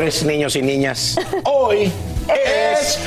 Señores, niños y niñas, hoy es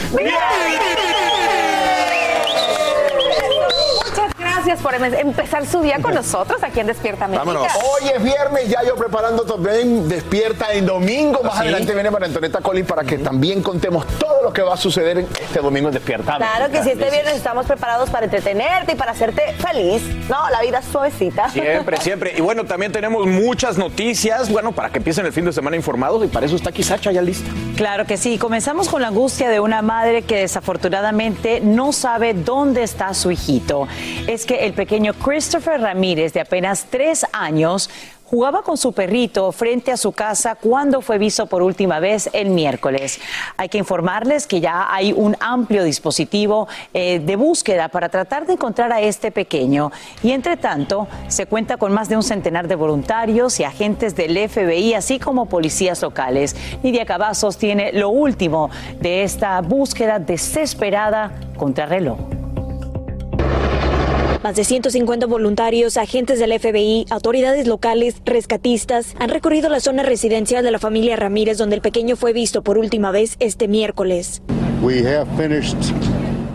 gracias por em- empezar su día con nosotros aquí en Despierta América. Vámonos. Hoy es viernes, ya yo preparando también Despierta en domingo. Más ¿Sí? adelante viene María Antonieta Colin para que también contemos todo lo que va a suceder este domingo en Despierta Claro que si este viernes estamos preparados para entretenerte y para hacerte feliz. No, la vida es suavecita. Siempre, siempre. Y bueno, también tenemos muchas noticias, bueno, para que empiecen el fin de semana informados y para eso está aquí Sacha ya lista. Claro que sí. Comenzamos con la angustia de una madre que desafortunadamente no sabe dónde está su hijito. Es que el pequeño Christopher Ramírez, de apenas tres años, jugaba con su perrito frente a su casa cuando fue visto por última vez el miércoles. Hay que informarles que ya hay un amplio dispositivo eh, de búsqueda para tratar de encontrar a este pequeño. Y entre tanto, se cuenta con más de un centenar de voluntarios y agentes del FBI, así como policías locales. Lidia Cavazos tiene lo último de esta búsqueda desesperada contra reloj. Más de 150 voluntarios, agentes del FBI, autoridades locales, rescatistas han recorrido la zona residencial de la familia Ramírez donde el pequeño fue visto por última vez este miércoles.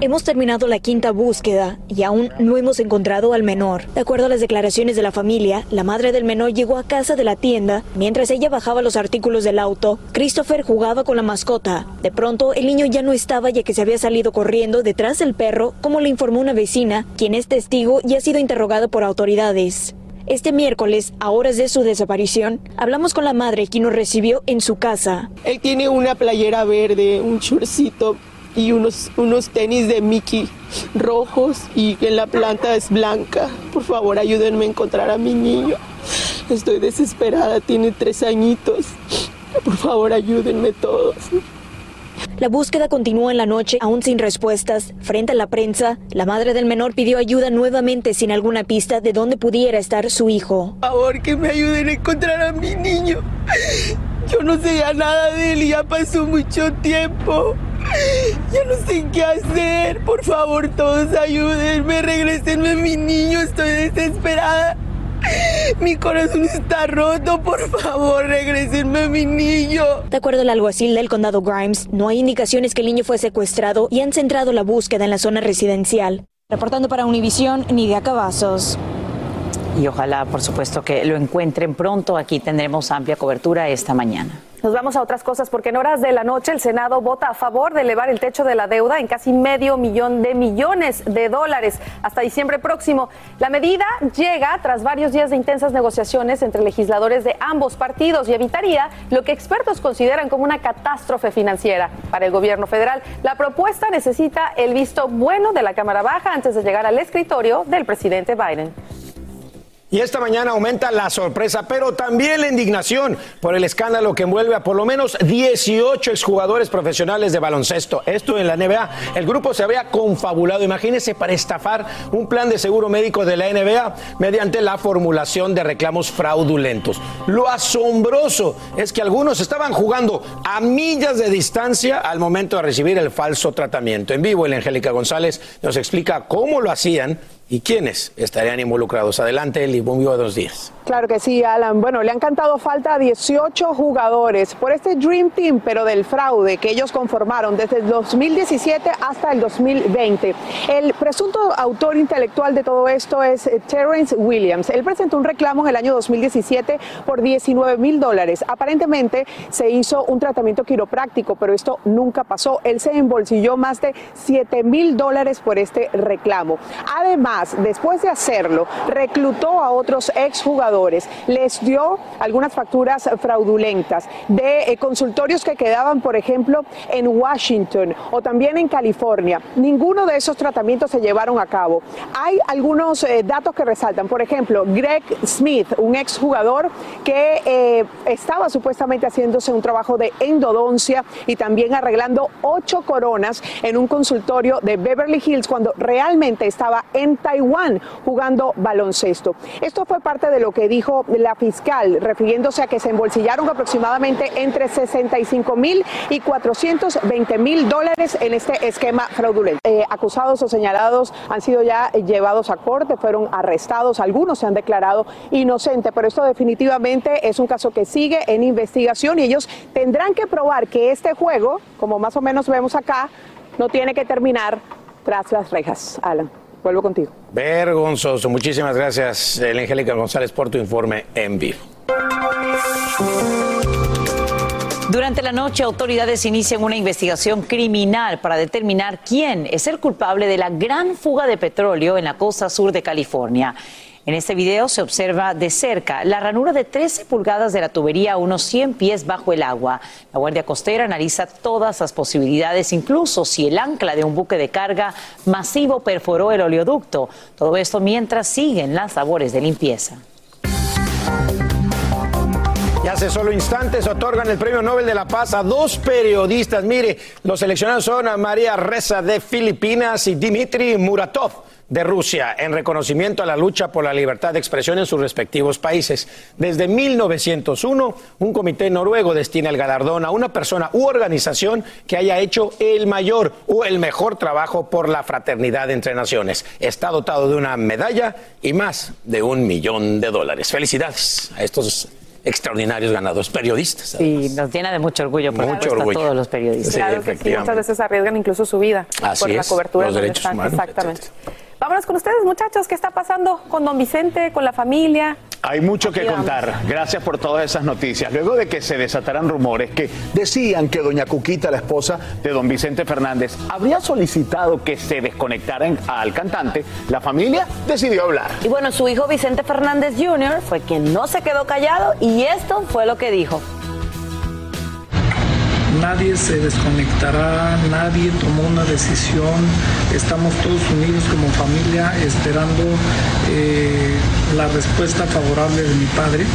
Hemos terminado la quinta búsqueda y aún no hemos encontrado al menor. De acuerdo a las declaraciones de la familia, la madre del menor llegó a casa de la tienda. Mientras ella bajaba los artículos del auto, Christopher jugaba con la mascota. De pronto, el niño ya no estaba ya que se había salido corriendo detrás del perro, como le informó una vecina, quien es testigo y ha sido interrogado por autoridades. Este miércoles, a horas de su desaparición, hablamos con la madre quien nos recibió en su casa. Él tiene una playera verde, un churcito y unos, unos tenis de Mickey rojos y en la planta es blanca. Por favor, ayúdenme a encontrar a mi niño. Estoy desesperada, tiene tres añitos. Por favor, ayúdenme todos. La búsqueda continuó en la noche, aún sin respuestas. Frente a la prensa, la madre del menor pidió ayuda nuevamente sin alguna pista de dónde pudiera estar su hijo. Por favor, que me ayuden a encontrar a mi niño. Yo no sé ya nada de él y ya pasó mucho tiempo. Ya no sé qué hacer. Por favor, todos ayúdenme, regresenme a mi niño. Estoy desesperada. Mi corazón está roto. Por favor, regresenme a mi niño. De acuerdo al alguacil del condado Grimes, no hay indicaciones que el niño fue secuestrado y han centrado la búsqueda en la zona residencial. Reportando para Univisión, Nidia Cavazos. Y ojalá, por supuesto, que lo encuentren pronto. Aquí tendremos amplia cobertura esta mañana. Nos vamos a otras cosas porque en horas de la noche el Senado vota a favor de elevar el techo de la deuda en casi medio millón de millones de dólares hasta diciembre próximo. La medida llega tras varios días de intensas negociaciones entre legisladores de ambos partidos y evitaría lo que expertos consideran como una catástrofe financiera para el gobierno federal. La propuesta necesita el visto bueno de la Cámara Baja antes de llegar al escritorio del presidente Biden. Y esta mañana aumenta la sorpresa, pero también la indignación por el escándalo que envuelve a por lo menos 18 exjugadores profesionales de baloncesto. Esto en la NBA. El grupo se había confabulado, imagínense, para estafar un plan de seguro médico de la NBA mediante la formulación de reclamos fraudulentos. Lo asombroso es que algunos estaban jugando a millas de distancia al momento de recibir el falso tratamiento. En vivo, el Angélica González nos explica cómo lo hacían y quiénes estarían involucrados. Adelante, Eli, muy buenos días. Claro que sí, Alan. Bueno, le han cantado falta a 18 jugadores por este Dream Team, pero del fraude que ellos conformaron desde el 2017 hasta el 2020. El presunto autor intelectual de todo esto es eh, Terrence Williams. Él presentó un reclamo en el año 2017 por 19 mil dólares. Aparentemente se hizo un tratamiento quiropráctico, pero esto nunca pasó. Él se embolsilló más de 7 mil dólares por este reclamo. Además, Después de hacerlo, reclutó a otros exjugadores, les dio algunas facturas fraudulentas de eh, consultorios que quedaban, por ejemplo, en Washington o también en California. Ninguno de esos tratamientos se llevaron a cabo. Hay algunos eh, datos que resaltan. Por ejemplo, Greg Smith, un exjugador que eh, estaba supuestamente haciéndose un trabajo de endodoncia y también arreglando ocho coronas en un consultorio de Beverly Hills cuando realmente estaba en Taiwán jugando baloncesto. Esto fue parte de lo que dijo la fiscal, refiriéndose a que se embolsillaron aproximadamente entre 65 mil y 420 mil dólares en este esquema fraudulento. Eh, acusados o señalados han sido ya llevados a corte, fueron arrestados, algunos se han declarado inocentes, pero esto definitivamente es un caso que sigue en investigación y ellos tendrán que probar que este juego, como más o menos vemos acá, no tiene que terminar tras las rejas. Alan, vuelvo contigo. Vergonzoso. Muchísimas gracias, Angélica González, por tu informe en vivo. Durante la noche, autoridades inician una investigación criminal para determinar quién es el culpable de la gran fuga de petróleo en la costa sur de California. En este video se observa de cerca la ranura de 13 pulgadas de la tubería a unos 100 pies bajo el agua. La Guardia Costera analiza todas las posibilidades, incluso si el ancla de un buque de carga masivo perforó el oleoducto. Todo esto mientras siguen las labores de limpieza. Y hace solo instantes otorgan el Premio Nobel de la Paz a dos periodistas. Mire, los seleccionados son María Reza de Filipinas y Dmitry Muratov de Rusia en reconocimiento a la lucha por la libertad de expresión en sus respectivos países. Desde 1901, un comité noruego destina el galardón a una persona u organización que haya hecho el mayor o el mejor trabajo por la fraternidad entre naciones. Está dotado de una medalla y más de un millón de dólares. Felicidades a estos extraordinarios ganadores, periodistas. Y nos llena de mucho orgullo por Mucho orgullo. todos los periodistas. Sí, Claro que sí, muchas veces arriesgan incluso su vida Así por la cobertura los donde derechos están. humanos, Exactamente. Vámonos con ustedes, muchachos. ¿Qué está pasando con don Vicente, con la familia? Hay mucho que vamos. contar. Gracias por todas esas noticias. Luego de que se desataran rumores que decían que doña Cuquita, la esposa de don Vicente Fernández, habría solicitado que se desconectaran al cantante, la familia decidió hablar. Y bueno, su hijo Vicente Fernández Jr. fue quien no se quedó callado y esto fue lo que dijo. Nadie se desconectará, nadie tomó una decisión, estamos todos unidos como familia esperando eh, la respuesta favorable de mi padre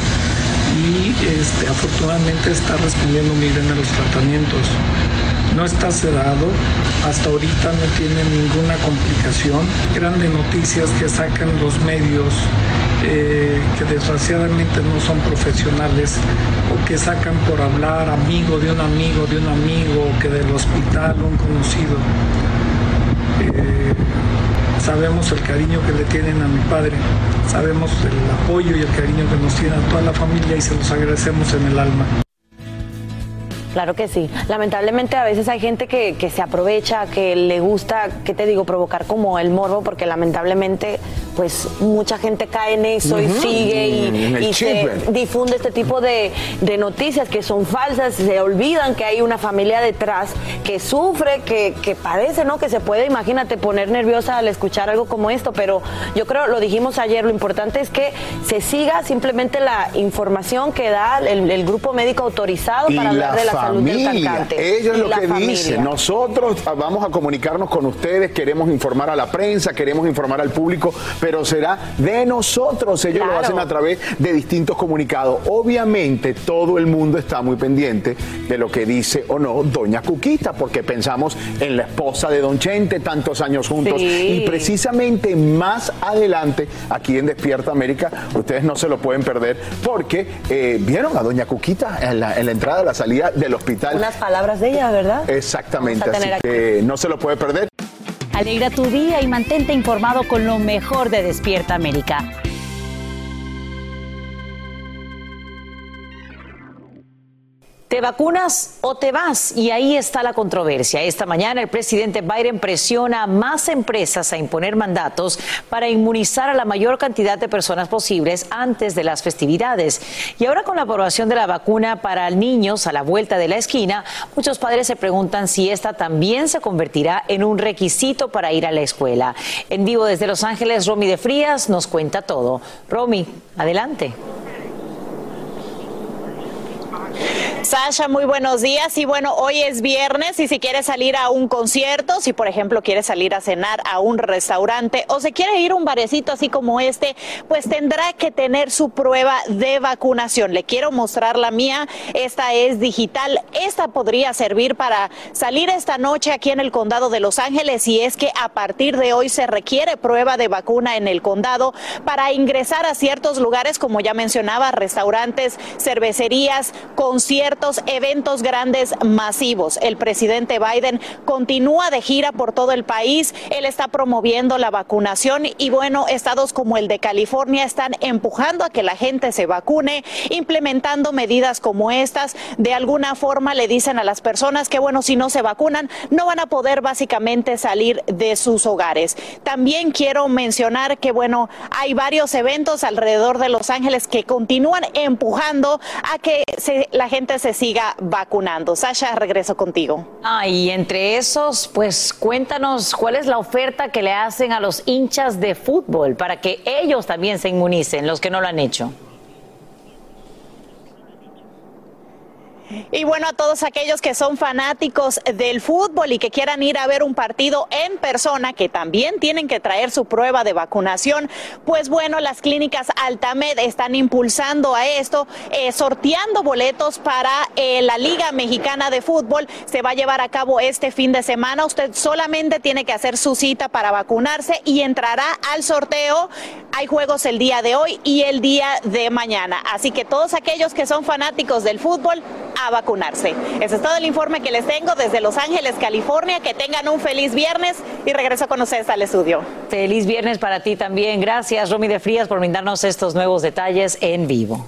y este, afortunadamente está respondiendo muy bien a los tratamientos. No está sedado, hasta ahorita no tiene ninguna complicación. Grandes noticias que sacan los medios eh, que desgraciadamente no son profesionales o que sacan por hablar amigo de un amigo de un amigo que del hospital un conocido. Eh, sabemos el cariño que le tienen a mi padre, sabemos el apoyo y el cariño que nos tiene a toda la familia y se los agradecemos en el alma. Claro que sí. Lamentablemente a veces hay gente que, que se aprovecha, que le gusta, ¿qué te digo? Provocar como el morbo, porque lamentablemente pues mucha gente cae en eso y sigue y, y se difunde este tipo de, de noticias que son falsas, se olvidan que hay una familia detrás que sufre, que, que padece, ¿no? Que se puede, imagínate, poner nerviosa al escuchar algo como esto, pero yo creo, lo dijimos ayer, lo importante es que se siga simplemente la información que da el, el grupo médico autorizado y para hablar la de la salud del cantante. Ellos Y lo que familia. dicen. Nosotros ah, vamos a comunicarnos con ustedes, queremos informar a la prensa, queremos informar al público, pero será de nosotros. Ellos lo hacen a través de distintos comunicados. Obviamente todo el mundo está muy pendiente de lo que dice o no Doña Cuquita, porque pensamos en la esposa de Don Chente, tantos años juntos. Sí. Y precisamente más adelante, aquí en Despierta América, ustedes no se lo pueden perder, porque eh, vieron a Doña Cuquita en la, en la entrada y la salida del hospital. Unas palabras de ella, ¿verdad? Exactamente, así que no se lo puede perder. Alegra tu día y mantente informado con lo mejor de Despierta América. ¿Te vacunas o te vas? Y ahí está la controversia. Esta mañana el presidente Biden presiona a más empresas a imponer mandatos para inmunizar a la mayor cantidad de personas posibles antes de las festividades. Y ahora con la aprobación de la vacuna para niños a la vuelta de la esquina, muchos padres se preguntan si esta también se convertirá en un requisito para ir a la escuela. En vivo desde Los Ángeles, Romy de Frías nos cuenta todo. Romy, adelante. Sasha, muy buenos días. Y bueno, hoy es viernes y si quieres salir a un concierto, si por ejemplo quieres salir a cenar a un restaurante o se quiere ir a un barecito así como este, pues tendrá que tener su prueba de vacunación. Le quiero mostrar la mía. Esta es digital. Esta podría servir para salir esta noche aquí en el condado de Los Ángeles y es que a partir de hoy se requiere prueba de vacuna en el condado para ingresar a ciertos lugares, como ya mencionaba, restaurantes, cervecerías, conciertos eventos grandes masivos. El presidente Biden continúa de gira por todo el país. Él está promoviendo la vacunación y bueno, estados como el de California están empujando a que la gente se vacune, implementando medidas como estas. De alguna forma le dicen a las personas que bueno, si no se vacunan, no van a poder básicamente salir de sus hogares. También quiero mencionar que bueno, hay varios eventos alrededor de Los Ángeles que continúan empujando a que la gente se siga vacunando. Sasha, regreso contigo. Ah, y entre esos, pues cuéntanos cuál es la oferta que le hacen a los hinchas de fútbol para que ellos también se inmunicen, los que no lo han hecho. Y bueno, a todos aquellos que son fanáticos del fútbol y que quieran ir a ver un partido en persona, que también tienen que traer su prueba de vacunación, pues bueno, las clínicas Altamed están impulsando a esto, eh, sorteando boletos para eh, la Liga Mexicana de Fútbol. Se va a llevar a cabo este fin de semana. Usted solamente tiene que hacer su cita para vacunarse y entrará al sorteo. Hay juegos el día de hoy y el día de mañana. Así que todos aquellos que son fanáticos del fútbol, a vacunarse. Ese es todo el informe que les tengo desde Los Ángeles, California. Que tengan un feliz viernes y regreso con ustedes al estudio. Feliz viernes para ti también. Gracias, Romy de Frías, por brindarnos estos nuevos detalles en vivo.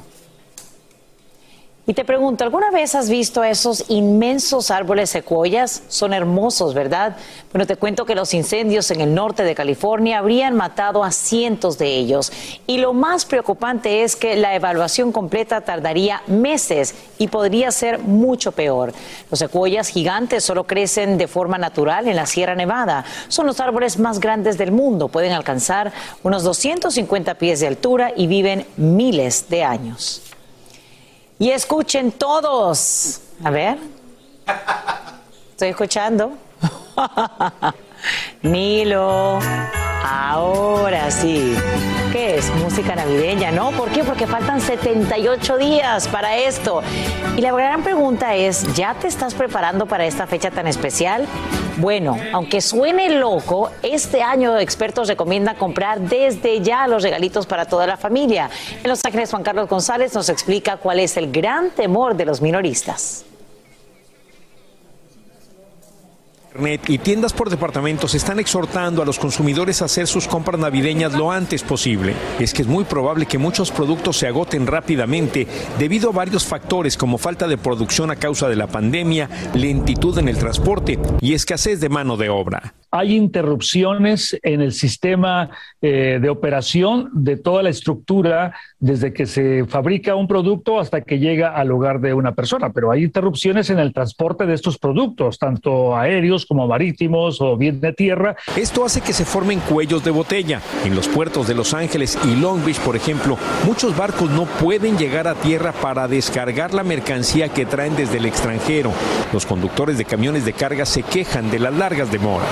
Y te pregunto, ¿alguna vez has visto esos inmensos árboles secuoyas? Son hermosos, ¿verdad? Bueno, te cuento que los incendios en el norte de California habrían matado a cientos de ellos. Y lo más preocupante es que la evaluación completa tardaría meses y podría ser mucho peor. Los secuoyas gigantes solo crecen de forma natural en la Sierra Nevada. Son los árboles más grandes del mundo. Pueden alcanzar unos 250 pies de altura y viven miles de años. Y escuchen todos. A ver. Estoy escuchando. Nilo. Ahora sí. ¿Qué es? Música navideña, ¿no? ¿Por qué? Porque faltan 78 días para esto. Y la gran pregunta es, ¿ya te estás preparando para esta fecha tan especial? Bueno, aunque suene loco, este año expertos recomiendan comprar desde ya los regalitos para toda la familia. En Los Ángeles, Juan Carlos González nos explica cuál es el gran temor de los minoristas. Y tiendas por departamentos están exhortando a los consumidores a hacer sus compras navideñas lo antes posible. Es que es muy probable que muchos productos se agoten rápidamente debido a varios factores como falta de producción a causa de la pandemia, lentitud en el transporte y escasez de mano de obra hay interrupciones en el sistema eh, de operación de toda la estructura desde que se fabrica un producto hasta que llega al hogar de una persona, pero hay interrupciones en el transporte de estos productos, tanto aéreos como marítimos o bien de tierra. Esto hace que se formen cuellos de botella. En los puertos de Los Ángeles y Long Beach, por ejemplo, muchos barcos no pueden llegar a tierra para descargar la mercancía que traen desde el extranjero. Los conductores de camiones de carga se quejan de las largas demoras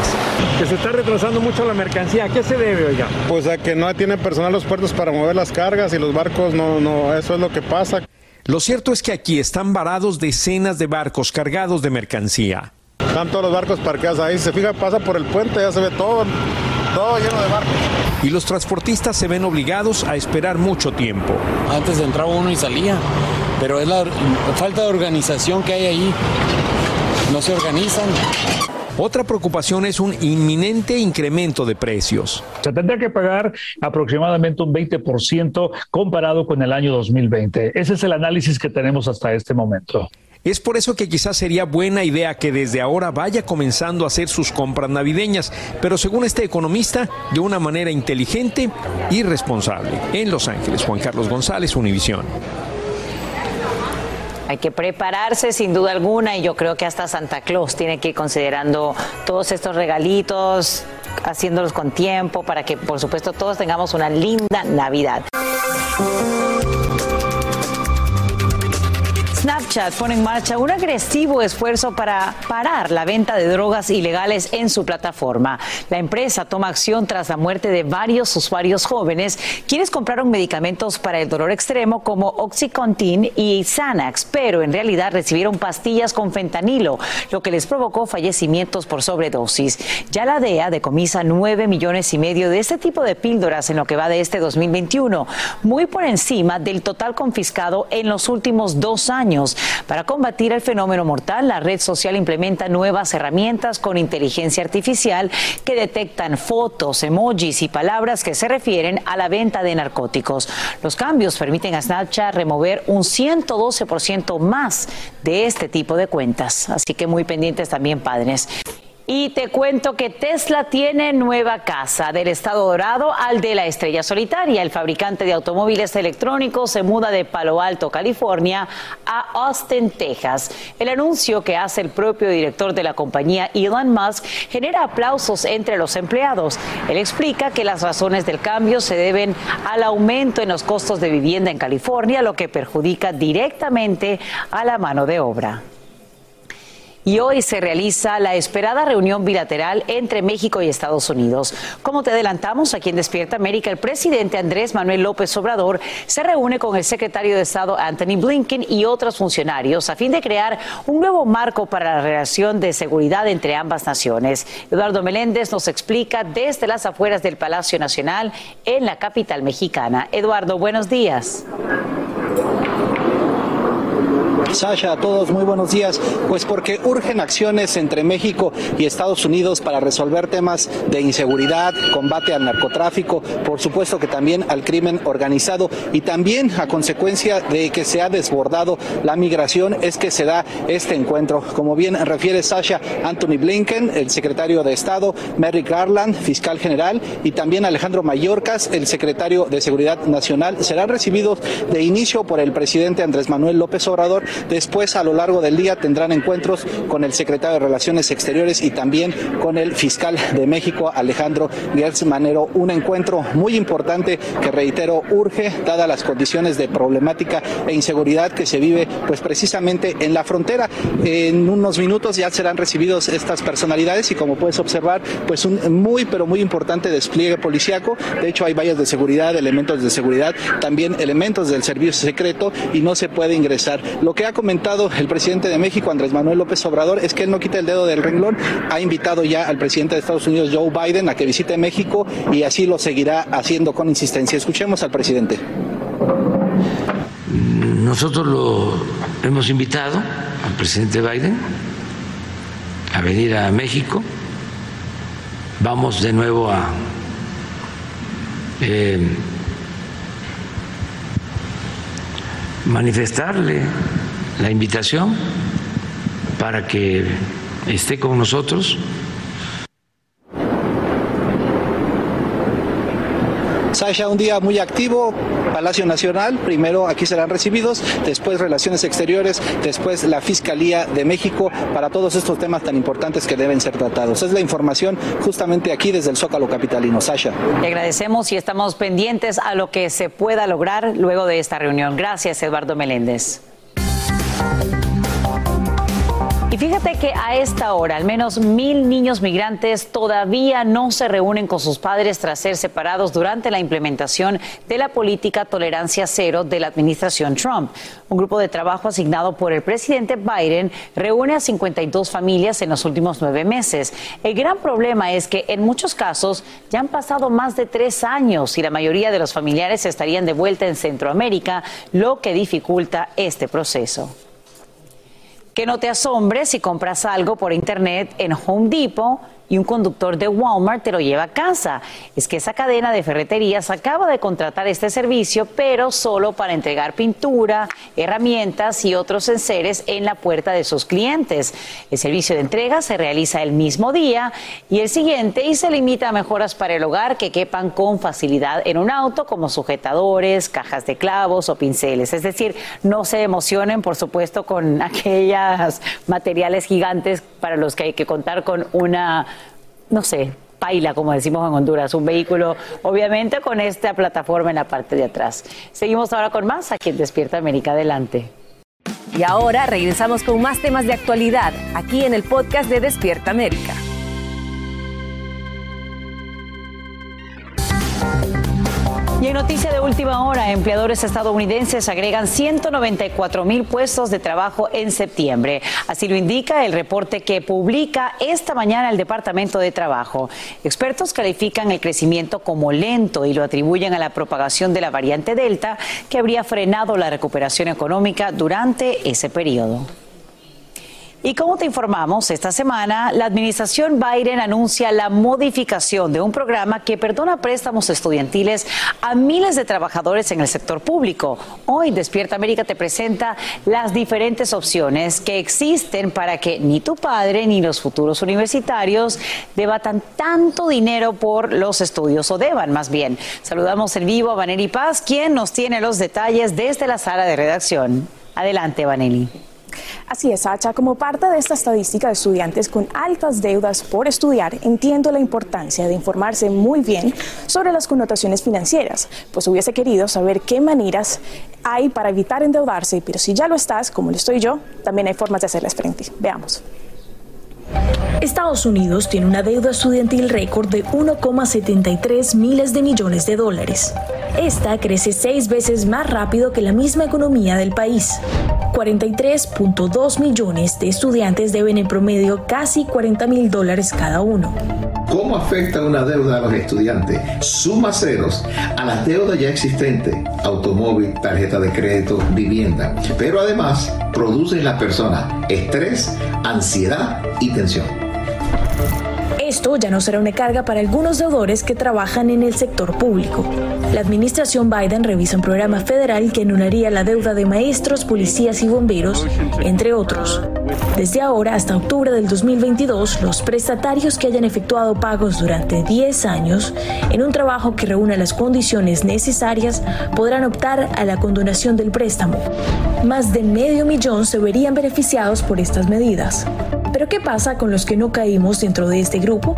que se está retrasando mucho la mercancía. ¿A qué se debe, oiga? Pues a que no tienen personal los puertos para mover las cargas y los barcos no, no, eso es lo que pasa. Lo cierto es que aquí están varados decenas de barcos cargados de mercancía. Están todos los barcos parqueados ahí. Se fija, pasa por el puente, ya se ve todo, todo lleno de barcos. Y los transportistas se ven obligados a esperar mucho tiempo. Antes entraba uno y salía, pero es la falta de organización que hay ahí. No se organizan. Otra preocupación es un inminente incremento de precios. Se tendría que pagar aproximadamente un 20% comparado con el año 2020. Ese es el análisis que tenemos hasta este momento. Es por eso que quizás sería buena idea que desde ahora vaya comenzando a hacer sus compras navideñas, pero según este economista, de una manera inteligente y responsable. En Los Ángeles, Juan Carlos González, Univisión. Hay que prepararse sin duda alguna y yo creo que hasta Santa Claus tiene que ir considerando todos estos regalitos, haciéndolos con tiempo para que por supuesto todos tengamos una linda Navidad. Snapchat pone en marcha un agresivo esfuerzo para parar la venta de drogas ilegales en su plataforma. La empresa toma acción tras la muerte de varios usuarios jóvenes quienes compraron medicamentos para el dolor extremo como Oxycontin y Xanax, pero en realidad recibieron pastillas con fentanilo, lo que les provocó fallecimientos por sobredosis. Ya la DEA decomisa 9 millones y medio de este tipo de píldoras en lo que va de este 2021, muy por encima del total confiscado en los últimos dos años. Para combatir el fenómeno mortal, la red social implementa nuevas herramientas con inteligencia artificial que detectan fotos, emojis y palabras que se refieren a la venta de narcóticos. Los cambios permiten a Snapchat remover un 112% más de este tipo de cuentas. Así que muy pendientes también, padres. Y te cuento que Tesla tiene nueva casa del estado dorado al de la estrella solitaria. El fabricante de automóviles electrónicos se muda de Palo Alto, California, a Austin, Texas. El anuncio que hace el propio director de la compañía, Elon Musk, genera aplausos entre los empleados. Él explica que las razones del cambio se deben al aumento en los costos de vivienda en California, lo que perjudica directamente a la mano de obra. Y hoy se realiza la esperada reunión bilateral entre México y Estados Unidos. Como te adelantamos aquí en Despierta América, el presidente Andrés Manuel López Obrador se reúne con el secretario de Estado Anthony Blinken y otros funcionarios a fin de crear un nuevo marco para la relación de seguridad entre ambas naciones. Eduardo Meléndez nos explica desde las afueras del Palacio Nacional en la capital mexicana. Eduardo, buenos días. Sasha, a todos muy buenos días. Pues porque urgen acciones entre México y Estados Unidos para resolver temas de inseguridad, combate al narcotráfico, por supuesto que también al crimen organizado y también a consecuencia de que se ha desbordado la migración es que se da este encuentro. Como bien refiere Sasha, Anthony Blinken, el secretario de Estado, Merrick Garland, fiscal general y también Alejandro Mayorkas, el secretario de Seguridad Nacional, serán recibidos de inicio por el presidente Andrés Manuel López Obrador Después, a lo largo del día, tendrán encuentros con el secretario de Relaciones Exteriores y también con el fiscal de México, Alejandro Gertz Manero. Un encuentro muy importante que, reitero, urge, dadas las condiciones de problemática e inseguridad que se vive, pues precisamente en la frontera. En unos minutos ya serán recibidos estas personalidades y, como puedes observar, pues un muy, pero muy importante despliegue policiaco. De hecho, hay vallas de seguridad, elementos de seguridad, también elementos del servicio secreto y no se puede ingresar. Lo que ha comentado el presidente de México, Andrés Manuel López Obrador, es que él no quita el dedo del renglón. Ha invitado ya al presidente de Estados Unidos, Joe Biden, a que visite México y así lo seguirá haciendo con insistencia. Escuchemos al presidente. Nosotros lo hemos invitado al presidente Biden a venir a México. Vamos de nuevo a eh, manifestarle la invitación para que esté con nosotros. Sasha, un día muy activo, Palacio Nacional, primero aquí serán recibidos, después Relaciones Exteriores, después la Fiscalía de México, para todos estos temas tan importantes que deben ser tratados. Es la información justamente aquí desde el Zócalo Capitalino. Sasha. Le agradecemos y estamos pendientes a lo que se pueda lograr luego de esta reunión. Gracias, Eduardo Meléndez. Y fíjate que a esta hora al menos mil niños migrantes todavía no se reúnen con sus padres tras ser separados durante la implementación de la política tolerancia cero de la administración Trump. Un grupo de trabajo asignado por el presidente Biden reúne a 52 familias en los últimos nueve meses. El gran problema es que en muchos casos ya han pasado más de tres años y la mayoría de los familiares estarían de vuelta en Centroamérica, lo que dificulta este proceso. Que no te asombres si compras algo por internet en Home Depot y un conductor de Walmart te lo lleva a casa. Es que esa cadena de ferreterías acaba de contratar este servicio, pero solo para entregar pintura, herramientas y otros enseres en la puerta de sus clientes. El servicio de entrega se realiza el mismo día y el siguiente y se limita a mejoras para el hogar que quepan con facilidad en un auto como sujetadores, cajas de clavos o pinceles. Es decir, no se emocionen, por supuesto, con aquellas materiales gigantes para los que hay que contar con una, no sé, paila, como decimos en Honduras, un vehículo, obviamente con esta plataforma en la parte de atrás. Seguimos ahora con más aquí en Despierta América. Adelante. Y ahora regresamos con más temas de actualidad aquí en el podcast de Despierta América. Y en noticia de última hora, empleadores estadounidenses agregan 194 mil puestos de trabajo en septiembre. Así lo indica el reporte que publica esta mañana el Departamento de Trabajo. Expertos califican el crecimiento como lento y lo atribuyen a la propagación de la variante Delta, que habría frenado la recuperación económica durante ese periodo. Y como te informamos, esta semana la administración Biden anuncia la modificación de un programa que perdona préstamos estudiantiles a miles de trabajadores en el sector público. Hoy Despierta América te presenta las diferentes opciones que existen para que ni tu padre ni los futuros universitarios debatan tanto dinero por los estudios o deban más bien. Saludamos en vivo a Vanelli Paz, quien nos tiene los detalles desde la sala de redacción. Adelante, Vanelli. Así es, Sacha. Como parte de esta estadística de estudiantes con altas deudas por estudiar, entiendo la importancia de informarse muy bien sobre las connotaciones financieras, pues hubiese querido saber qué maneras hay para evitar endeudarse, pero si ya lo estás, como lo estoy yo, también hay formas de hacerles frente. Veamos. Estados Unidos tiene una deuda estudiantil récord de 1,73 miles de millones de dólares. Esta crece seis veces más rápido que la misma economía del país. 43.2 millones de estudiantes deben en promedio casi 40 mil dólares cada uno. ¿Cómo afecta una deuda a los estudiantes? Suma ceros a las deudas ya existentes, automóvil, tarjeta de crédito, vivienda, pero además produce en la persona estrés, ansiedad y tensión. Esto ya no será una carga para algunos deudores que trabajan en el sector público. La administración Biden revisa un programa federal que anularía la deuda de maestros, policías y bomberos, entre otros. Desde ahora hasta octubre del 2022, los prestatarios que hayan efectuado pagos durante 10 años en un trabajo que reúna las condiciones necesarias podrán optar a la condonación del préstamo. Más de medio millón se verían beneficiados por estas medidas. Pero ¿qué pasa con los que no caímos dentro de este grupo?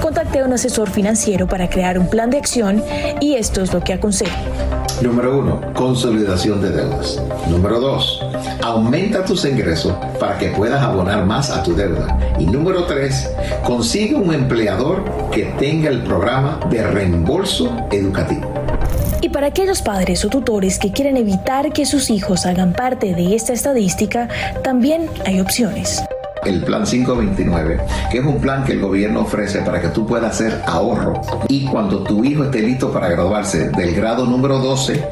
Contacté a un asesor financiero para crear un plan de acción y esto es lo que aconsejo. Número uno, consolidación de deudas. Número dos, aumenta tus ingresos para que puedas abonar más a tu deuda. Y número tres, consigue un empleador que tenga el programa de reembolso educativo. Y para aquellos padres o tutores que quieren evitar que sus hijos hagan parte de esta estadística, también hay opciones el Plan 529, que es un plan que el gobierno ofrece para que tú puedas hacer ahorro. Y cuando tu hijo esté listo para graduarse del grado número 12,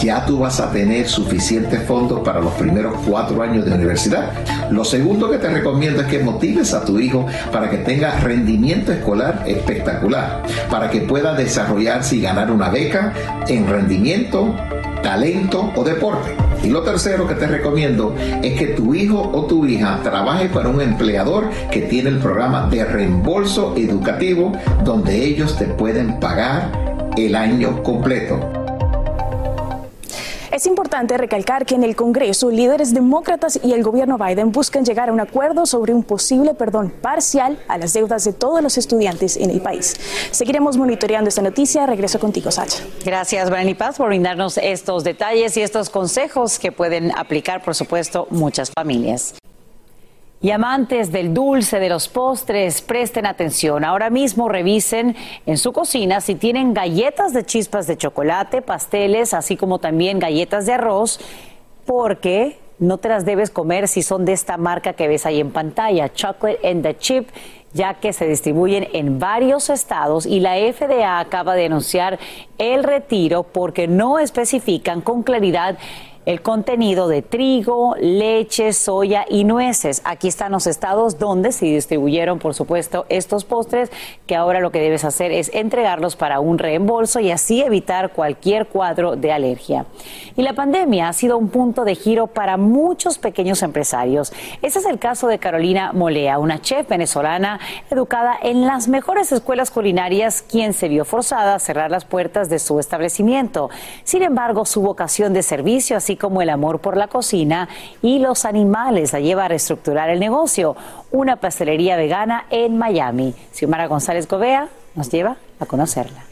ya tú vas a tener suficientes fondos para los primeros cuatro años de universidad. Lo segundo que te recomiendo es que motives a tu hijo para que tenga rendimiento escolar espectacular, para que pueda desarrollarse y ganar una beca en rendimiento, talento o deporte. Y lo tercero que te recomiendo es que tu hijo o tu hija trabaje para un empleador que tiene el programa de reembolso educativo donde ellos te pueden pagar el año completo. Es importante recalcar que en el Congreso, líderes demócratas y el gobierno Biden buscan llegar a un acuerdo sobre un posible perdón parcial a las deudas de todos los estudiantes en el país. Seguiremos monitoreando esta noticia. Regreso contigo, Sacha. Gracias, Brandy Paz, por brindarnos estos detalles y estos consejos que pueden aplicar, por supuesto, muchas familias. Y amantes del dulce, de los postres, presten atención. Ahora mismo revisen en su cocina si tienen galletas de chispas de chocolate, pasteles, así como también galletas de arroz, porque no te las debes comer si son de esta marca que ves ahí en pantalla, Chocolate and the Chip ya que se distribuyen en varios estados y la FDA acaba de anunciar el retiro porque no especifican con claridad el contenido de trigo, leche, soya y nueces. Aquí están los estados donde se distribuyeron, por supuesto, estos postres, que ahora lo que debes hacer es entregarlos para un reembolso y así evitar cualquier cuadro de alergia. Y la pandemia ha sido un punto de giro para muchos pequeños empresarios. Ese es el caso de Carolina Molea, una chef venezolana educada en las mejores escuelas culinarias, quien se vio forzada a cerrar las puertas de su establecimiento. Sin embargo, su vocación de servicio, así como el amor por la cocina y los animales, la lleva a reestructurar el negocio, una pastelería vegana en Miami. Xiomara González Gobea nos lleva a conocerla.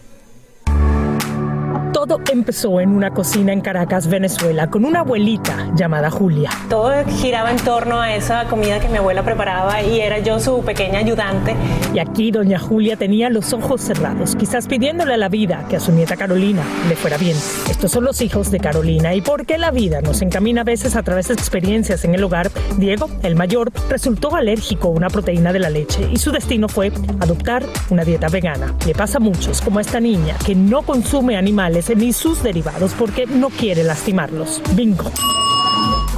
Todo empezó en una cocina en Caracas, Venezuela, con una abuelita llamada Julia. Todo giraba en torno a esa comida que mi abuela preparaba y era yo su pequeña ayudante. Y aquí doña Julia tenía los ojos cerrados, quizás pidiéndole a la vida que a su nieta Carolina le fuera bien. Estos son los hijos de Carolina y porque la vida nos encamina a veces a través de experiencias en el hogar, Diego, el mayor, resultó alérgico a una proteína de la leche y su destino fue adoptar una dieta vegana. Le pasa a muchos, como a esta niña, que no consume animales ni sus derivados porque no quiere lastimarlos. Bingo.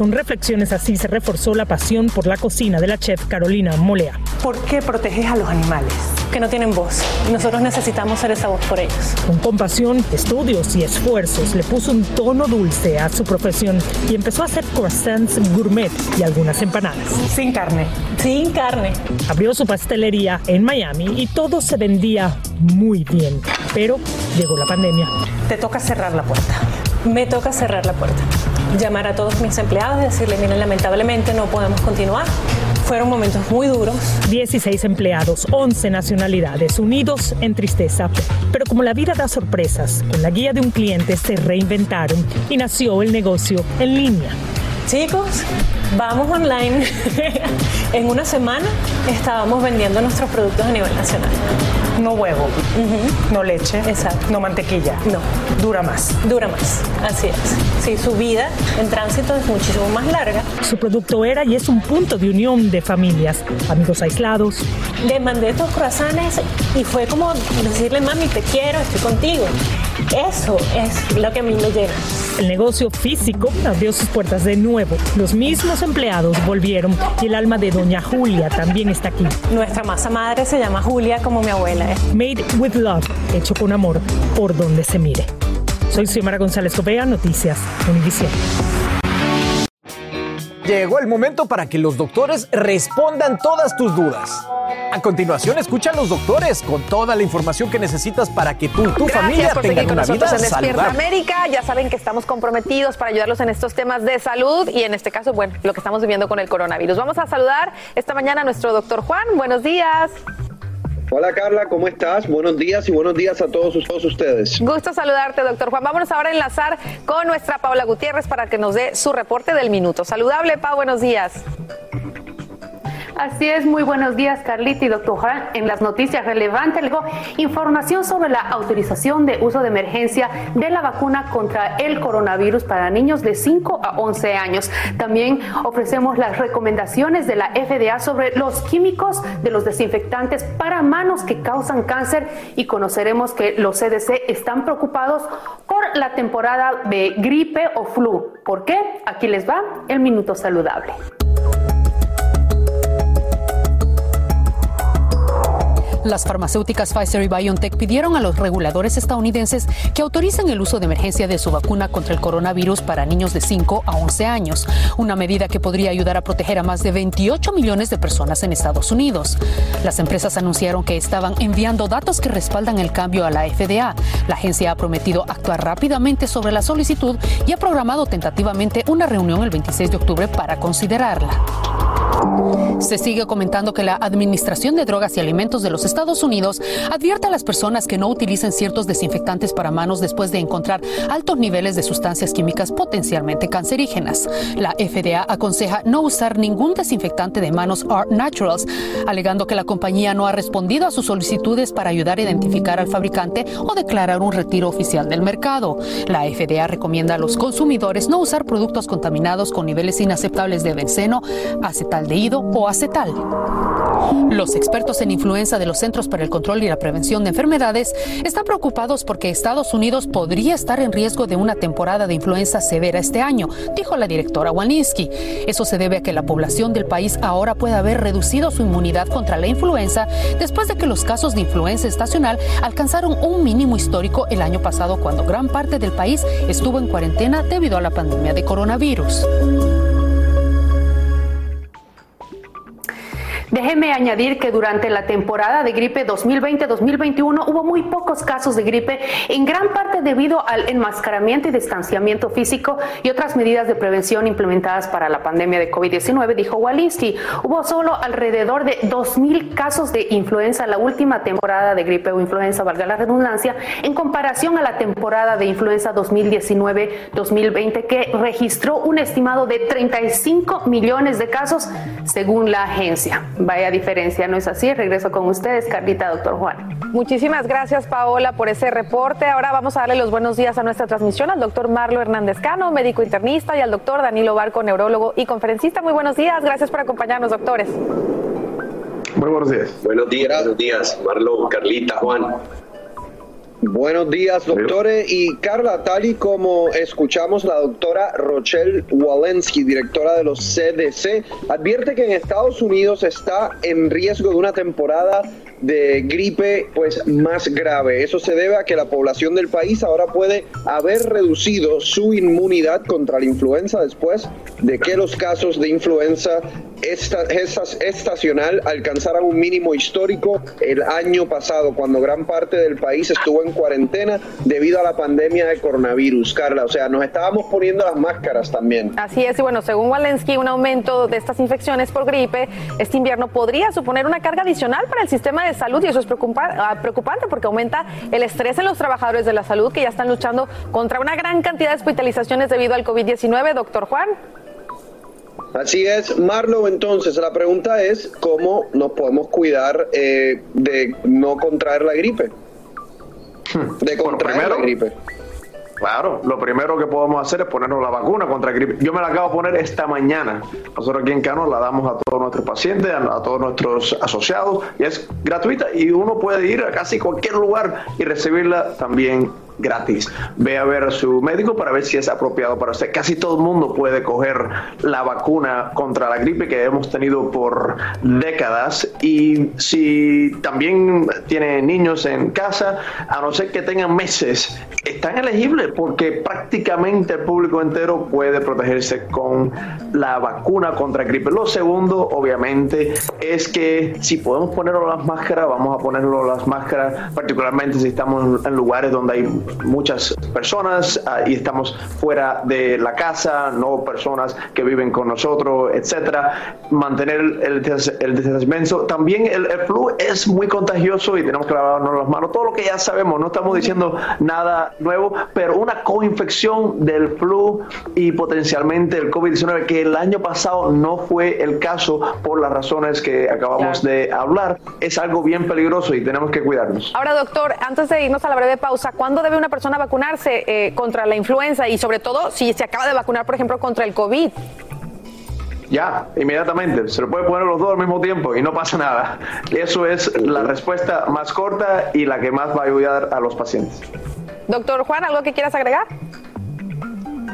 Con reflexiones así se reforzó la pasión por la cocina de la chef Carolina Molea. ¿Por qué proteges a los animales que no tienen voz? Nosotros necesitamos ser esa voz por ellos. Con compasión, estudios y esfuerzos le puso un tono dulce a su profesión y empezó a hacer croissants gourmet y algunas empanadas. Sin carne. Sin carne. Abrió su pastelería en Miami y todo se vendía muy bien. Pero llegó la pandemia. Te toca cerrar la puerta. Me toca cerrar la puerta. Llamar a todos mis empleados y decirles, miren, lamentablemente no podemos continuar. Fueron momentos muy duros. 16 empleados, 11 nacionalidades, unidos en tristeza. Pero como la vida da sorpresas, con la guía de un cliente se reinventaron y nació el negocio en línea. Chicos, vamos online. en una semana estábamos vendiendo nuestros productos a nivel nacional. No huevo, no leche, Exacto. no mantequilla. No. Dura más. Dura más, así es. Sí, su vida en tránsito es muchísimo más larga. Su producto era y es un punto de unión de familias, amigos aislados. Le mandé estos croissants y fue como decirle, mami, te quiero, estoy contigo. Eso es lo que a mí me llena. El negocio físico abrió sus puertas de nuevo. Los mismos empleados volvieron y el alma de doña Julia también está aquí. Nuestra masa madre se llama Julia como mi abuela. ¿eh? Made with Love, hecho con amor, por donde se mire. Soy Xiomara González Copea, Noticias Univisión. Llegó el momento para que los doctores respondan todas tus dudas. A continuación, escucha a los doctores con toda la información que necesitas para que tú y tu Gracias familia tengan una vida nosotros en Despierta saludable. América. Ya saben que estamos comprometidos para ayudarlos en estos temas de salud y en este caso, bueno, lo que estamos viviendo con el coronavirus. Vamos a saludar esta mañana a nuestro doctor Juan. Buenos días. Hola Carla, ¿cómo estás? Buenos días y buenos días a todos, ustedes. Gusto saludarte, doctor Juan. Vámonos ahora a enlazar con nuestra Paula Gutiérrez para que nos dé su reporte del minuto. Saludable, Pau, buenos días. Así es, muy buenos días, Carlita y doctor. En las noticias relevantes, luego, información sobre la autorización de uso de emergencia de la vacuna contra el coronavirus para niños de 5 a 11 años. También ofrecemos las recomendaciones de la FDA sobre los químicos de los desinfectantes para manos que causan cáncer y conoceremos que los CDC están preocupados por la temporada de gripe o flu. ¿Por qué? Aquí les va el minuto saludable. Las farmacéuticas Pfizer y BioNTech pidieron a los reguladores estadounidenses que autoricen el uso de emergencia de su vacuna contra el coronavirus para niños de 5 a 11 años, una medida que podría ayudar a proteger a más de 28 millones de personas en Estados Unidos. Las empresas anunciaron que estaban enviando datos que respaldan el cambio a la FDA. La agencia ha prometido actuar rápidamente sobre la solicitud y ha programado tentativamente una reunión el 26 de octubre para considerarla. Se sigue comentando que la Administración de Drogas y Alimentos de los Estados Unidos advierte a las personas que no utilicen ciertos desinfectantes para manos después de encontrar altos niveles de sustancias químicas potencialmente cancerígenas. La FDA aconseja no usar ningún desinfectante de manos Art Naturals, alegando que la compañía no ha respondido a sus solicitudes para ayudar a identificar al fabricante o declarar un retiro oficial del mercado. La FDA recomienda a los consumidores no usar productos contaminados con niveles inaceptables de benceno, acetal o acetal. Los expertos en influenza de los Centros para el Control y la Prevención de Enfermedades están preocupados porque Estados Unidos podría estar en riesgo de una temporada de influenza severa este año, dijo la directora Walensky. Eso se debe a que la población del país ahora puede haber reducido su inmunidad contra la influenza después de que los casos de influenza estacional alcanzaron un mínimo histórico el año pasado cuando gran parte del país estuvo en cuarentena debido a la pandemia de coronavirus. Déjeme añadir que durante la temporada de gripe 2020-2021 hubo muy pocos casos de gripe, en gran parte debido al enmascaramiento y distanciamiento físico y otras medidas de prevención implementadas para la pandemia de COVID-19, dijo Walensky. Hubo solo alrededor de 2.000 casos de influenza la última temporada de gripe o influenza, valga la redundancia, en comparación a la temporada de influenza 2019-2020 que registró un estimado de 35 millones de casos según la agencia. Vaya diferencia, ¿no es así? Regreso con ustedes, Carlita, doctor Juan. Muchísimas gracias, Paola, por ese reporte. Ahora vamos a darle los buenos días a nuestra transmisión al doctor Marlo Hernández Cano, médico internista, y al doctor Danilo Barco, neurólogo y conferencista. Muy buenos días, gracias por acompañarnos, doctores. Muy buenos días. Buenos días, buenos días, Marlo, Carlita, Juan. Buenos días, doctores. Y Carla, tal y como escuchamos, la doctora Rochelle Walensky, directora de los CDC, advierte que en Estados Unidos está en riesgo de una temporada de gripe pues más grave. Eso se debe a que la población del país ahora puede haber reducido su inmunidad contra la influenza después de que los casos de influenza esta, estacional alcanzaran un mínimo histórico el año pasado, cuando gran parte del país estuvo en cuarentena debido a la pandemia de coronavirus, Carla. O sea, nos estábamos poniendo las máscaras también. Así es, y bueno, según Walensky, un aumento de estas infecciones por gripe este invierno podría suponer una carga adicional para el sistema de salud y eso es ah, preocupante porque aumenta el estrés en los trabajadores de la salud que ya están luchando contra una gran cantidad de hospitalizaciones debido al COVID-19. Doctor Juan. Así es, Marlo, entonces la pregunta es cómo nos podemos cuidar eh, de no contraer la gripe. De contraer la gripe. Claro, lo primero que podemos hacer es ponernos la vacuna contra gripe. Yo me la acabo de poner esta mañana. Nosotros aquí en Cano la damos a todos nuestros pacientes, a, todos nuestros asociados, y es gratuita y uno puede ir a casi cualquier lugar y recibirla también gratis. Ve a ver a su médico para ver si es apropiado para usted. Casi todo el mundo puede coger la vacuna contra la gripe que hemos tenido por décadas y si también tiene niños en casa, a no ser que tengan meses, están elegibles porque prácticamente el público entero puede protegerse con la vacuna contra gripe. Lo segundo, obviamente, es que si podemos ponerlo las máscaras, vamos a ponerlo las máscaras, particularmente si estamos en lugares donde hay muchas personas ah, y estamos fuera de la casa, no personas que viven con nosotros, etcétera. Mantener el, el distanciamiento. También el, flu es muy contagioso y tenemos que lavarnos las manos. Todo lo que ya sabemos, no estamos diciendo nada nuevo, pero una coinfección del flu y potencialmente el COVID-19, que el año pasado no fue el caso por las razones que acabamos de hablar, es algo bien peligroso y tenemos que cuidarnos. Ahora, doctor, antes de irnos a la breve pausa, ¿cuándo debe una persona vacunarse eh, contra la influenza y sobre todo si se acaba de vacunar, por ejemplo, contra el COVID? Ya, inmediatamente. Se lo puede poner los dos al mismo tiempo y no pasa nada. Eso es la respuesta más corta y la que más va a ayudar a los pacientes. Doctor Juan, ¿algo que quieras agregar?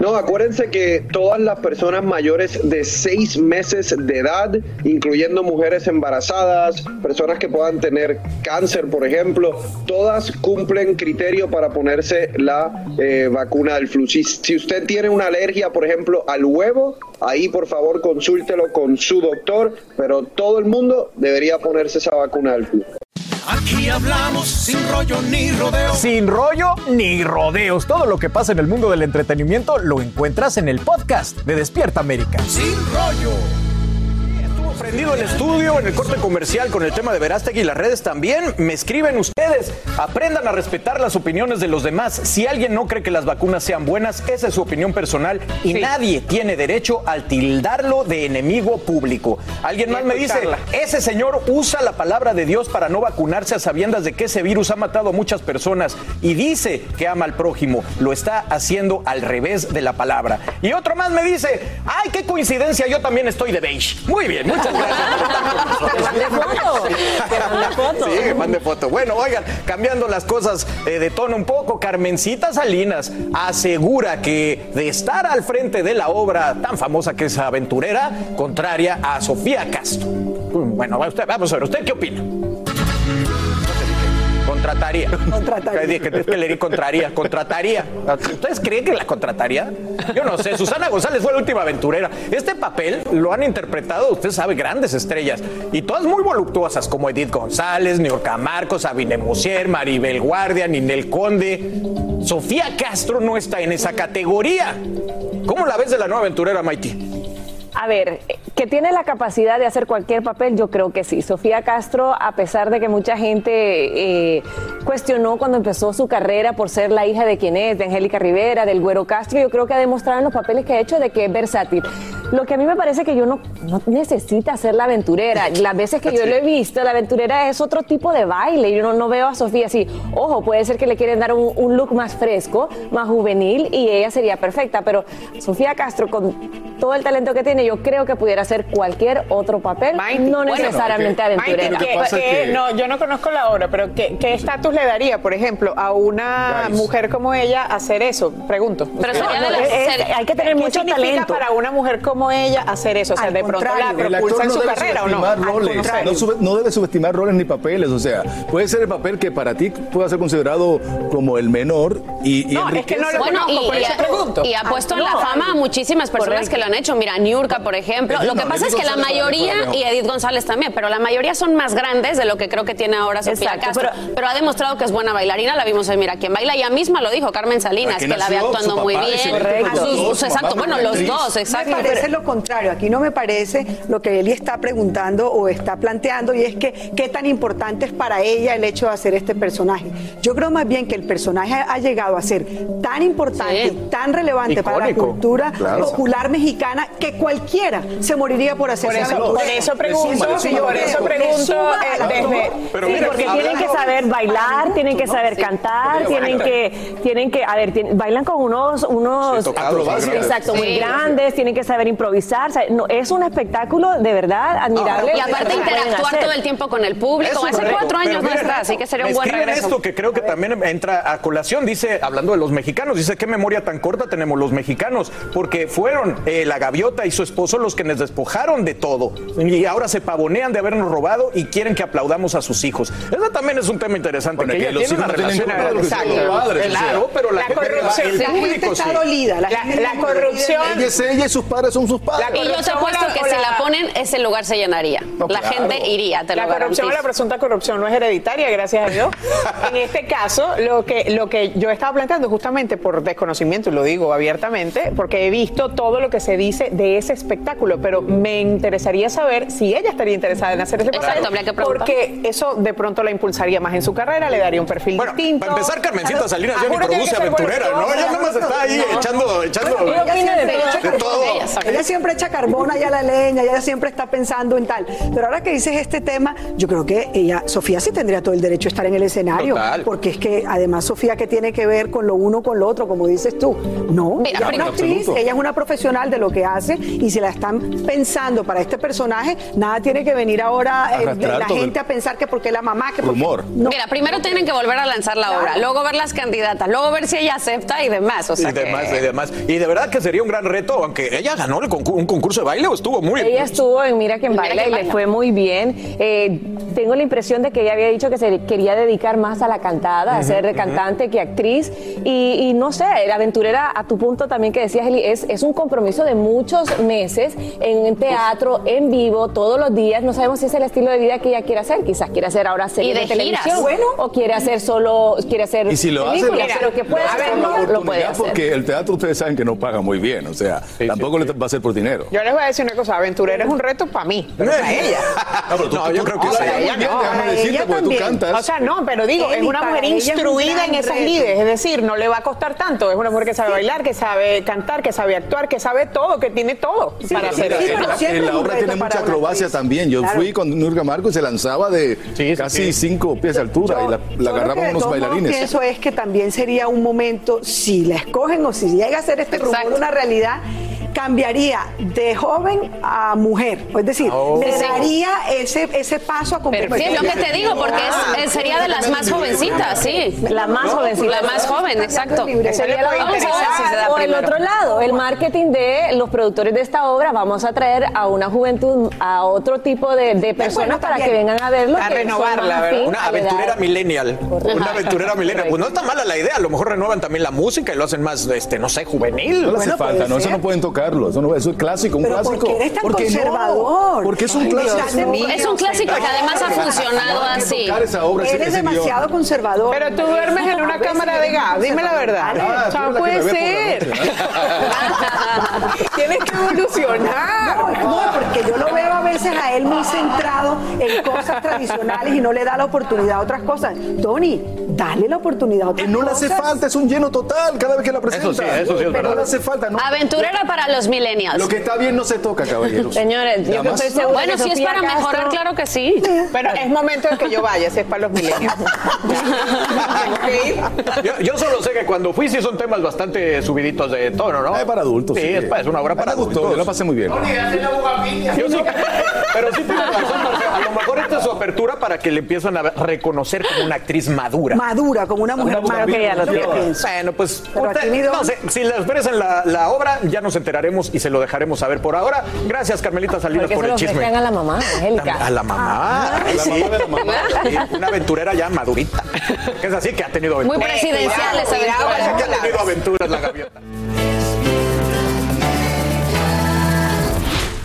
No, acuérdense que todas las personas mayores de seis meses de edad, incluyendo mujeres embarazadas, personas que puedan tener cáncer, por ejemplo, todas cumplen criterio para ponerse la eh, vacuna del flu. Si, si usted tiene una alergia, por ejemplo, al huevo, ahí por favor consúltelo con su doctor, pero todo el mundo debería ponerse esa vacuna del flu. Aquí hablamos sin rollo ni rodeos. Sin rollo ni rodeos. Todo lo que pasa en el mundo del entretenimiento lo encuentras en el podcast de Despierta América. Sin rollo prendido el estudio, en el corte comercial con el tema de Verástegui y las redes también. Me escriben ustedes. Aprendan a respetar las opiniones de los demás. Si alguien no cree que las vacunas sean buenas, esa es su opinión personal y nadie tiene derecho al tildarlo de enemigo público. Alguien más me dice, ese señor usa la palabra de Dios para no vacunarse a sabiendas de que ese virus ha matado a muchas personas y dice que ama al prójimo. Lo está haciendo al revés de la palabra. Y otro más me dice, ay, qué coincidencia, yo también estoy de beige. Muy bien, muchas mande foto. Sí, que mande foto. Bueno, oigan, cambiando las cosas eh, de tono un poco, Carmencita Salinas asegura que de estar al frente de la obra tan famosa que es Aventurera, contraria a Sofía Castro. Bueno, vamos a ver, ¿usted qué opina? Contrataría. Contrataría. Que, que le di contraría. Contrataría. ¿Ustedes creen que la contrataría? Yo no sé. Susana González fue la última aventurera. Este papel lo han interpretado, usted sabe, grandes estrellas. Y todas muy voluptuosas, como Edith González, Niorca Marcos, Sabine Musier, Maribel Guardia, Ninel Conde. Sofía Castro no está en esa categoría. ¿Cómo la ves de la nueva aventurera, Maiti? A ver, que tiene la capacidad de hacer cualquier papel, yo creo que sí. Sofía Castro, a pesar de que mucha gente eh, cuestionó cuando empezó su carrera por ser la hija de quien es, de Angélica Rivera, del Güero Castro, yo creo que ha demostrado en los papeles que ha hecho de que es versátil. Lo que a mí me parece que yo no, no necesita ser la aventurera. Las veces que yo lo he visto, la aventurera es otro tipo de baile. Yo no, no veo a Sofía así. Ojo, puede ser que le quieren dar un, un look más fresco, más juvenil y ella sería perfecta. Pero Sofía Castro, con todo el talento que tiene, yo creo que pudiera hacer cualquier otro papel, no necesariamente aventurera. No, yo no conozco la obra, pero ¿qué estatus le daría, por ejemplo, a una mujer como ella hacer eso? Pregunto. Pero hay que tener mucho talento para una mujer como ella hacer eso, o sea, de pronto la propulsa en su carrera o no. no debe subestimar roles ni papeles, o sea, puede ser el papel que para ti pueda ser considerado como el menor y, no, es que no lo bueno, conozco, y, por eso pregunto. Y ha puesto en la fama a muchísimas personas que lo han hecho. Mira, Niurka, por ejemplo. Lo que pasa es que la mayoría, y Edith González también, pero la mayoría son más grandes de lo que creo que tiene ahora Sofía Castro. Pero, ha demostrado que es buena bailarina. La vimos en Mira quién baila. Ella misma lo dijo, Carmen Salinas, que la ve actuando muy bien. Correcto. exacto. Bueno, los dos, exacto. Me parece lo contrario. Aquí no me parece lo que Eli está preguntando o está planteando y es que qué tan importante es para ella el hecho de hacer este personaje. Yo creo más bien que el personaje ha llegado a ser tan importante, tan relevante para la cultura popular mexicana que cualquiera se moriría por hacer eso. Por eso pregunto, por eso pregunto eh, desde... sí, porque tienen que saber bailar, tienen que saber cantar, tienen que, tienen que, a ver, bailan con unos, unos, exacto, muy grandes, tienen que saber improvisar. no, es un espectáculo de verdad admirable. y aparte interactuar todo el tiempo con el público. Hace cuatro años no está, así que sería un buen regreso. esto que creo que también entra a colación, dice, hablando de los mexicanos, dice qué memoria tan corta tenemos los mexicanos, porque fueron eh, la gaviota y su esposo los que nos despojaron de todo y ahora se pavonean de habernos robado y quieren que aplaudamos a sus hijos. Eso también es un tema interesante. que, ella tiene una relación Claro, pero la, corrupción. la gente está dolida. La, corrupción. Ella es ella y sus padres son sus padres. Y yo te apuesto que si la ponen, ese lugar se llenaría. la gente iría, te La corrupción o la presunta corrupción no es hereditaria, gracias a Dios. en este caso, lo que, lo que yo estaba planteando justamente por desconocimiento, y lo digo abiertamente, porque he visto todo lo que se dice de ese espectáculo, pero me interesaría saber si ella estaría interesada en hacer ese Exacto, porque eso de pronto la impulsaría más en su carrera, le daría un perfil bueno, distinto. Para empezar, Carmencita Salinas ya ni produce aventurera, ¿no? Ella nada más está ahí echando, echando de, todo. Ella siempre echa carbón allá a la leña, ella siempre está pensando en tal. Pero ahora que dices este tema, yo creo que ella, Sofía sí tendría todo el derecho a estar en el escenario. Porque es que además Sofía que tiene que ver con lo uno con lo otro, como dices tú. No, ella es una actriz, ella es una profesional de lo que hace y si la están pensando para este personaje, nada tiene que venir ahora eh, la gente a pensar que porque la mamá, que porque... Mira, primero tienen que volver a lanzar la obra, luego ver las candidatas, luego ver si ella acepta y demás. O sea y demás, y demás. Y de verdad que sería un gran reto, aunque ella ganó el un concurso de baile o estuvo muy Ella estuvo en Mira quién baila y le fue muy bien. Eh, tengo la impresión de que ella había dicho que se quería dedicar más a la cantada, a ser cantante que actriz. Y, no sé, la aventurera, a tu punto también que decías, Eli, es, es un compromiso de muchos meses en teatro, en vivo, todos los días. No sabemos si es el estilo de vida que ella quiere hacer. Quizás quiere hacer ahora serie de, televisión. Bueno, o quiere hacer solo, quiere hacer y si lo pero que puede hacer, lo puede hacer. Porque el teatro ustedes saben que no paga muy bien, o sea, tampoco le va a ser por dinero. Yo les voy a decir una cosa, aventurera es un reto para mí, pero para ella. No, pero tú, yo creo que para ella no. Decirte, porque tú cantas. O sea, no, pero digo, es una mujer instruida en esas lides, es decir, no le va a costar tanto, es una mujer que sabe bailar, que sabe cantar, que sabe actuar, que sabe todo, que tiene todo para hacer en la obra tiene mucha acrobacia también. Yo fui con Nurga Marco y se lanzaba de casi cinco pies de altura y la, la agarraban unos bailarines. Eso es que también sería un momento, si la escogen o si llega a ser este rumor una realidad, cambiaría de joven a mujer. Es decir, oh. le daría ese, ese paso a convertirse. Sí, es lo que te digo, porque es, sería de las más jovencitas, sí. La más jovencita. La más joven, exacto. Sería la vamos a Por el otro lado, el marketing de los productores de esta obra, vamos a traer a una juventud, a otro tipo de, de personas para que vengan a verlo. A renovarla, ¿verdad? Una aventurera millennial. Una aventurera millennial. Pues no está mala la idea, a lo mejor renuevan también la música y lo hacen más, este, no sé, juvenil. No hace falta, no, eso no pueden eso, no, eso es clásico, un clásico. ¿Por qué eres tan conservador? porque es un clásico. Es un clásico que además ha funcionado así. Eres demasiado conservador. Pero tú duermes en una cámara de gas, dime la verdad. No puede ser. Tienes que evolucionar. No, porque yo lo veo a veces a él muy centrado en cosas tradicionales y no le da la oportunidad a otras cosas. Tony, dale la oportunidad a otras no le hace falta, es un lleno total cada vez que la presenta. Eso sí, eso sí es Pero no le hace falta. No. Aventurera para los millennials. Lo que está bien no se toca, caballeros. Señores, yo estoy segura Bueno, si es para mejorar, claro que sí. Pero es momento de que yo vaya, si es para los millennials. yo, solo sé que cuando fui sí son temas bastante subiditos de tono, ¿no? Es para adultos. Sí, Es, una obra para adultos. Yo lo pasé muy bien. Yo sí, pero sí tiene razón, A lo mejor esta es su apertura para que le empiezan a reconocer como una actriz madura. Madura, como una mujer madura. Bueno, pues no sé, si les expresan la, la, obra, ya nos enteraremos y se lo dejaremos saber por ahora. Gracias, Carmelita Salinas, por el chisme. a la mamá, Angélica. A la mamá. Ah, la mamá de la mamá. una aventurera ya madurita. Que es así que ha tenido aventuras. Muy presidencial esa aventura. Que ha tenido aventuras la gaviota.